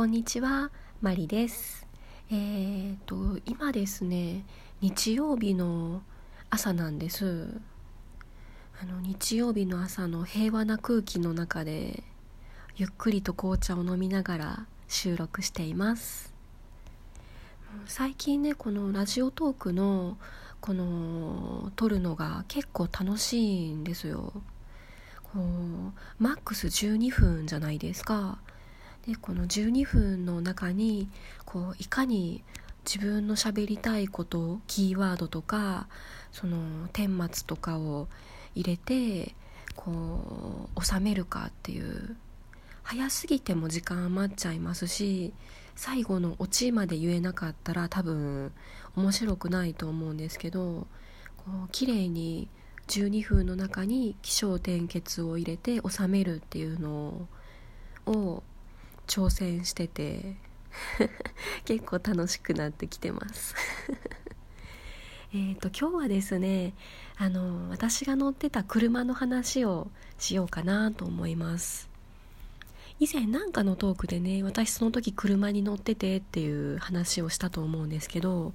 こんにちは、マリです。えーと、今ですね、日曜日の朝なんです。あの日曜日の朝の平和な空気の中で、ゆっくりと紅茶を飲みながら収録しています。最近ね、このラジオトークのこの撮るのが結構楽しいんですよ。こうマックス12分じゃないですか。でこの12分の中にこういかに自分の喋りたいことキーワードとかその顛末とかを入れてこう収めるかっていう早すぎても時間余っちゃいますし最後のオチまで言えなかったら多分面白くないと思うんですけどこう綺麗に12分の中に起承転結を入れて収めるっていうのを挑戦してて 結構楽しくなってきてます。えっと今日はですねあの私が乗ってた車の話をしようかなと思います。以前なんかのトークでね私その時車に乗っててっていう話をしたと思うんですけど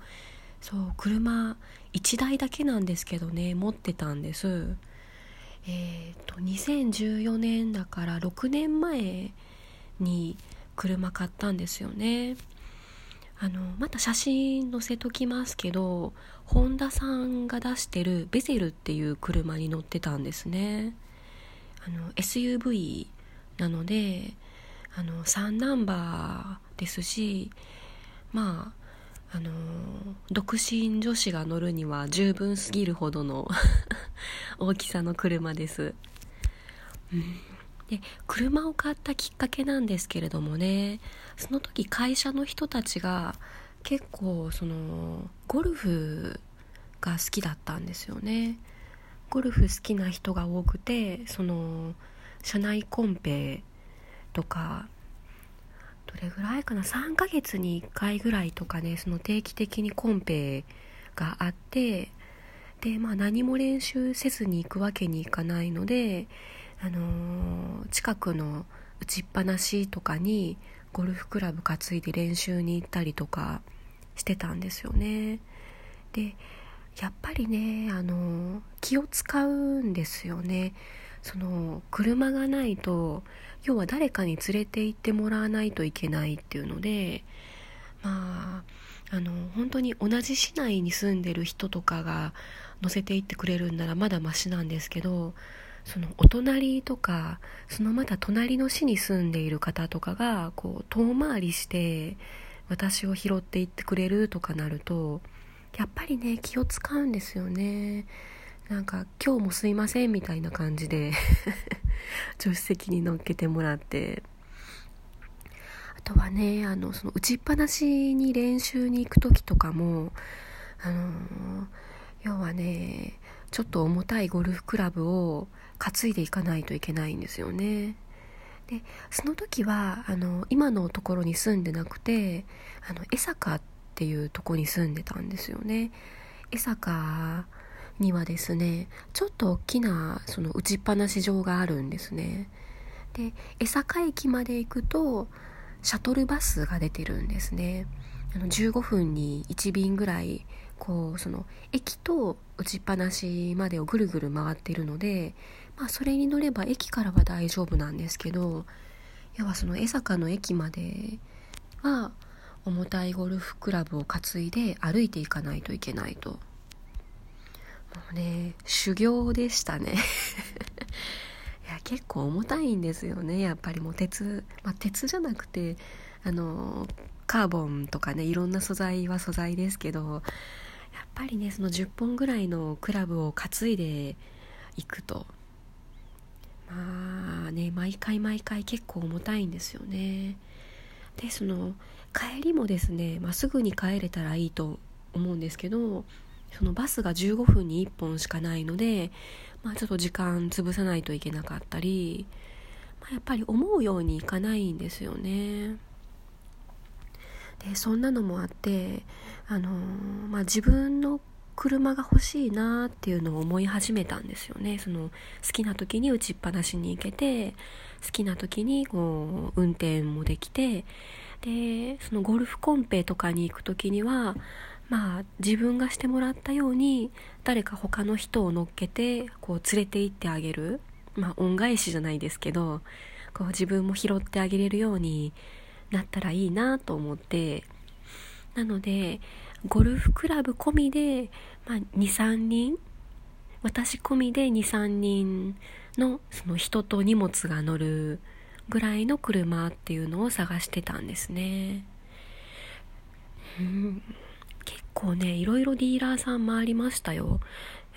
そう車1台だけなんですけどね持ってたんです。えっ、ー、と2014年だから6年前に車買ったんですよね。あのまた写真載せときますけどホンダさんが出してるベゼルっていう車に乗ってたんですね。あの SUV なのであの3ナンバーですしまああの独身女子が乗るには十分すぎるほどの 大きさの車です、うん。で車を買ったきっかけなんですけれどもねその時会社の人たちが結構そのゴルフが好きだったんですよね。ゴルフ好きな人が多くてその社内コンペとかどれぐらいかな？3ヶ月に1回ぐらいとかねその定期的にコンペがあってでまあ何も練習せずに行くわけにいかないのであのー、近くの打ちっぱなしとかにゴルフクラブ担いで練習に行ったりとかしてたんですよね。でやっぱりねあの気を使うんですよね。その車がないと要は誰かに連れて行ってもらわないといけないっていうのでまああの本当に同じ市内に住んでる人とかが乗せて行ってくれるんならまだマシなんですけどそのお隣とかそのまた隣の市に住んでいる方とかがこう遠回りして私を拾っていってくれるとかなるとやっぱりね気を使うんですよね。なんか今日もすいませんみたいな感じで 助手席に乗っけてもらって。あとはねあのその打ちっぱなしに練習に行く時とかもあの要はねちょっと重たいゴルフクラブを担いでいかないといけないんですよね。でその時はあの今のところに住んでなくてあの江坂っていうとこに住んでたんですよね。江坂にはですねちょっと大きなその打ちっぱなし場があるんですね。で江坂駅まで行くとシャトルバスが出てるんですね。あの15分に1便ぐらいこうその駅と打ちっぱなしまでをぐるぐる回っているので、まあ、それに乗れば駅からは大丈夫なんですけど要はその江坂の駅までは重たいゴルフクラブを担いで歩いていかないといけないと。もうね修行でしたね。いや結構重たいんですよね。やっぱりもう鉄、まあ、鉄じゃなくてあのカーボンとかねいろんな素材は素材ですけどぱりねその10本ぐらいのクラブを担いでいくと。まあね毎回毎回結構重たいんですよね。でその帰りもですね、まあ、すぐに帰れたらいいと思うんですけどそのバスが15分に1本しかないので、まあ、ちょっと時間潰さないといけなかったり、まあ、やっぱり思うようにいかないんですよね。でそんなのもあってあのー、まあ、自分の車が欲しいなっていうのを思い始めたんですよね。その好きな時に打ちっぱなしに行けて好きな時にこう運転もできてでそのゴルフコンペとかに行く時にはまあ自分がしてもらったように誰か他の人を乗っけてこう連れて行ってあげる。まあ恩返しじゃないですけどこう自分も拾ってあげれるようになったらいいなと思ってなのでゴルフクラブ込みで、まあ、23人私込みで23人のその人と荷物が乗るぐらいの車っていうのを探してたんですね。うん。結構ねいろいろディーラーさん回りましたよ。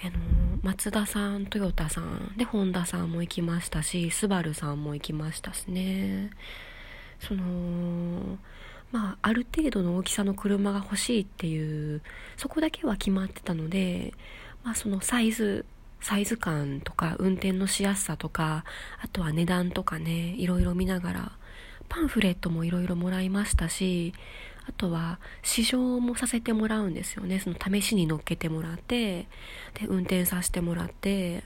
あの松田さんトヨタさんでホンダさんも行きましたしスバルさんも行きましたしね。そのまあある程度の大きさの車が欲しいっていうそこだけは決まってたので、まあ、そのサイズサイズ感とか運転のしやすさとかあとは値段とかねいろいろ見ながらパンフレットもいろいろもらいましたしあとは試乗もさせてもらうんですよね。その試しに乗っけてもらってで運転させてもらって。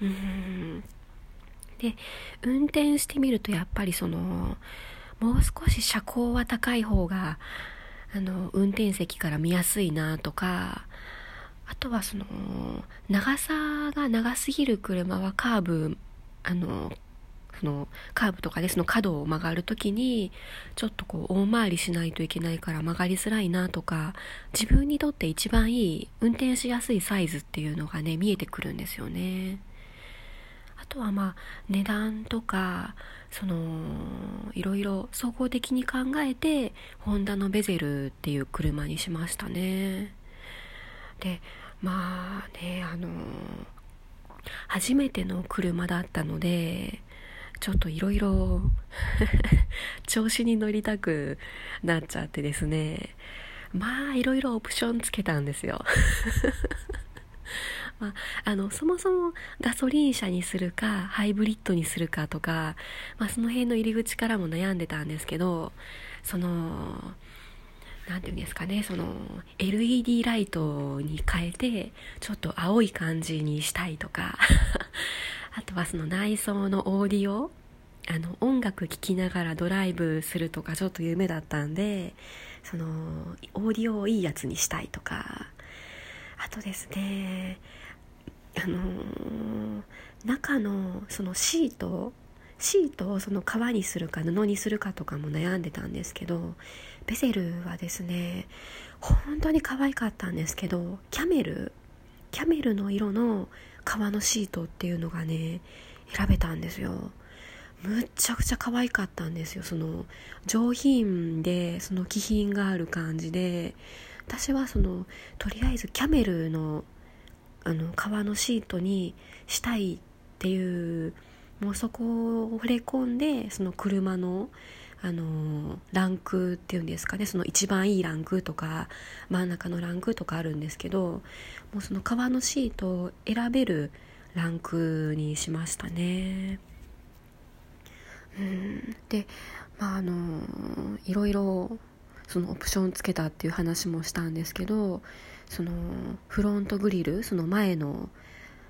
うん。で運転してみるとやっぱりそのもう少し車高は高い方があの運転席から見やすいなとかあとはその長さが長すぎる車はカーブあのそのカーブとかでその角を曲がる時にちょっとこう大回りしないといけないから曲がりづらいなとか自分にとって一番いい運転しやすいサイズっていうのがね見えてくるんですよね。あとはまあ値段とかそのいろいろ総合的に考えてホンダのベゼルっていう車にしましたね。でまあねあの初めての車だったのでちょっといろいろ 調子に乗りたくなっちゃってですね。まあいろいろオプションつけたんですよ。まあ、あのそもそもガソリン車にするかハイブリッドにするかとか、まあ、その辺の入り口からも悩んでたんですけどその何て言うんですかねその LED ライトに変えてちょっと青い感じにしたいとか あとはその内装のオーディオあの音楽聴きながらドライブするとかちょっと夢だったんでそのオーディオをいいやつにしたいとかあとですねあのー、中のそのシートシートをその革にするか布にするかとかも悩んでたんですけどベゼルはですね本当に可愛かったんですけどキャメルキャメルの色の革のシートっていうのがね選べたんですよ。むっちゃくちゃ可愛かったんですよ。その上品でその気品がある感じで。私はそのとりあえずキャメルのあの革のシートにしたいっていうもうそこを触れ込んでその車のあのランクっていうんですかねその一番いいランクとか真ん中のランクとかあるんですけどもうその革のシートを選べるランクにしましたね。うんでまああのいろいろそのオプションつけたっていう話もしたんですけどそのフロントグリルその前の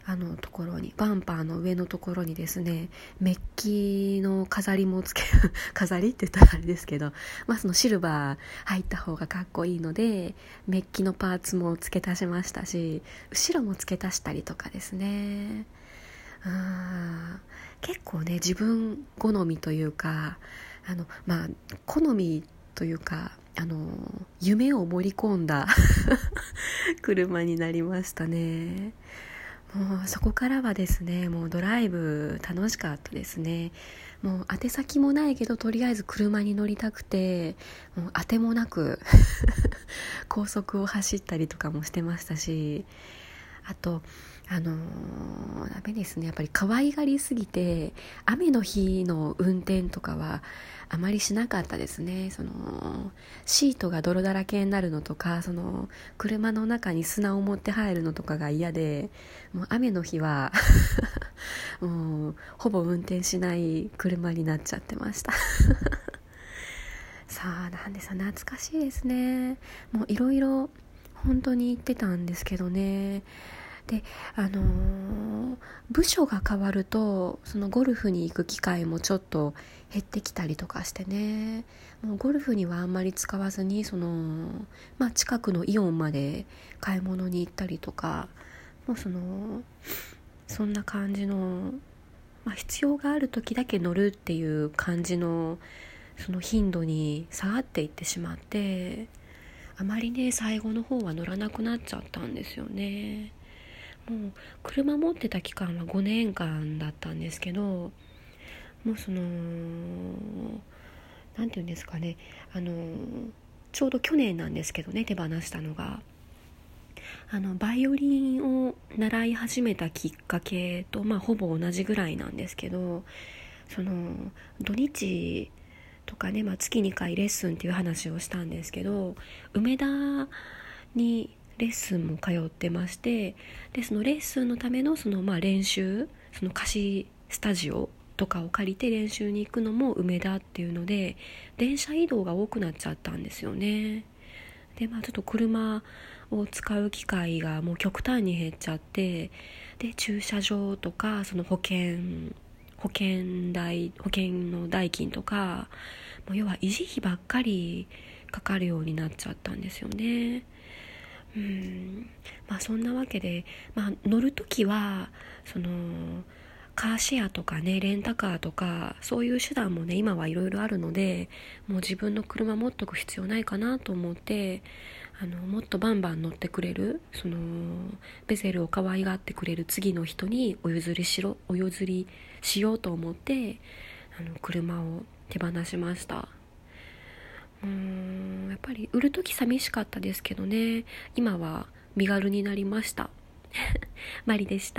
あのところにバンパーの上のところにですねメッキの飾りもつける 飾りって言ったらあれですけど、まあ、そのシルバー入った方がかっこいいのでメッキのパーツも付け足しましたし後ろも付け足したりとかですね。うん結構ね自分好みというかあのまあ好みというかあの夢を盛り込んだ 車になりましたね。もうそこからはですねもうドライブ楽しかったですね。もう宛先もないけどとりあえず車に乗りたくてもう当てもなく 高速を走ったりとかもしてましたしあとあのー、ダメですね。やっぱり可愛がりすぎて雨の日の運転とかはあまりしなかったですね。そのシートが泥だらけになるのとかその車の中に砂を持って入るのとかが嫌でもう雨の日は もうほぼ運転しない車になっちゃってました。さあなんでさ懐かしいですね。もういろいろ本当に行ってたんですけどね。であのー、部署が変わるとそのゴルフに行く機会もちょっと減ってきたりとかしてね。もうゴルフにはあんまり使わずにその、まあ、近くのイオンまで買い物に行ったりとかもうそのそんな感じの、まあ、必要がある時だけ乗るっていう感じのその頻度に下がっていってしまってあまりね最後の方は乗らなくなっちゃったんですよね。もう車持ってた期間は5年間だったんですけどもうその何て言うんですかねあのちょうど去年なんですけどね手放したのが。あのバイオリンを習い始めたきっかけと、まあ、ほぼ同じぐらいなんですけどその土日とかね、まあ、月2回レッスンっていう話をしたんですけど梅田にレッスンも通ってましてでそのレッスンのためのそのまあ練習その貸しスタジオとかを借りて練習に行くのも梅田っていうので電車移動が多くなっちゃったんですよねでまあちょっと車を使う機会がもう極端に減っちゃってで駐車場とかその保険保険代保険の代金とかもう要は維持費ばっかりかかるようになっちゃったんですよね。うん。まあそんなわけで、まあ、乗る時はそのカーシェアとかねレンタカーとかそういう手段もね今はいろいろあるのでもう自分の車持っとく必要ないかなと思ってあのもっとバンバン乗ってくれるそのベゼルを可愛がってくれる次の人にお譲りしろお譲りしようと思ってあの車を手放しました。うんやっぱり売る時寂しかったですけどね。今は身軽になりました。マリでした。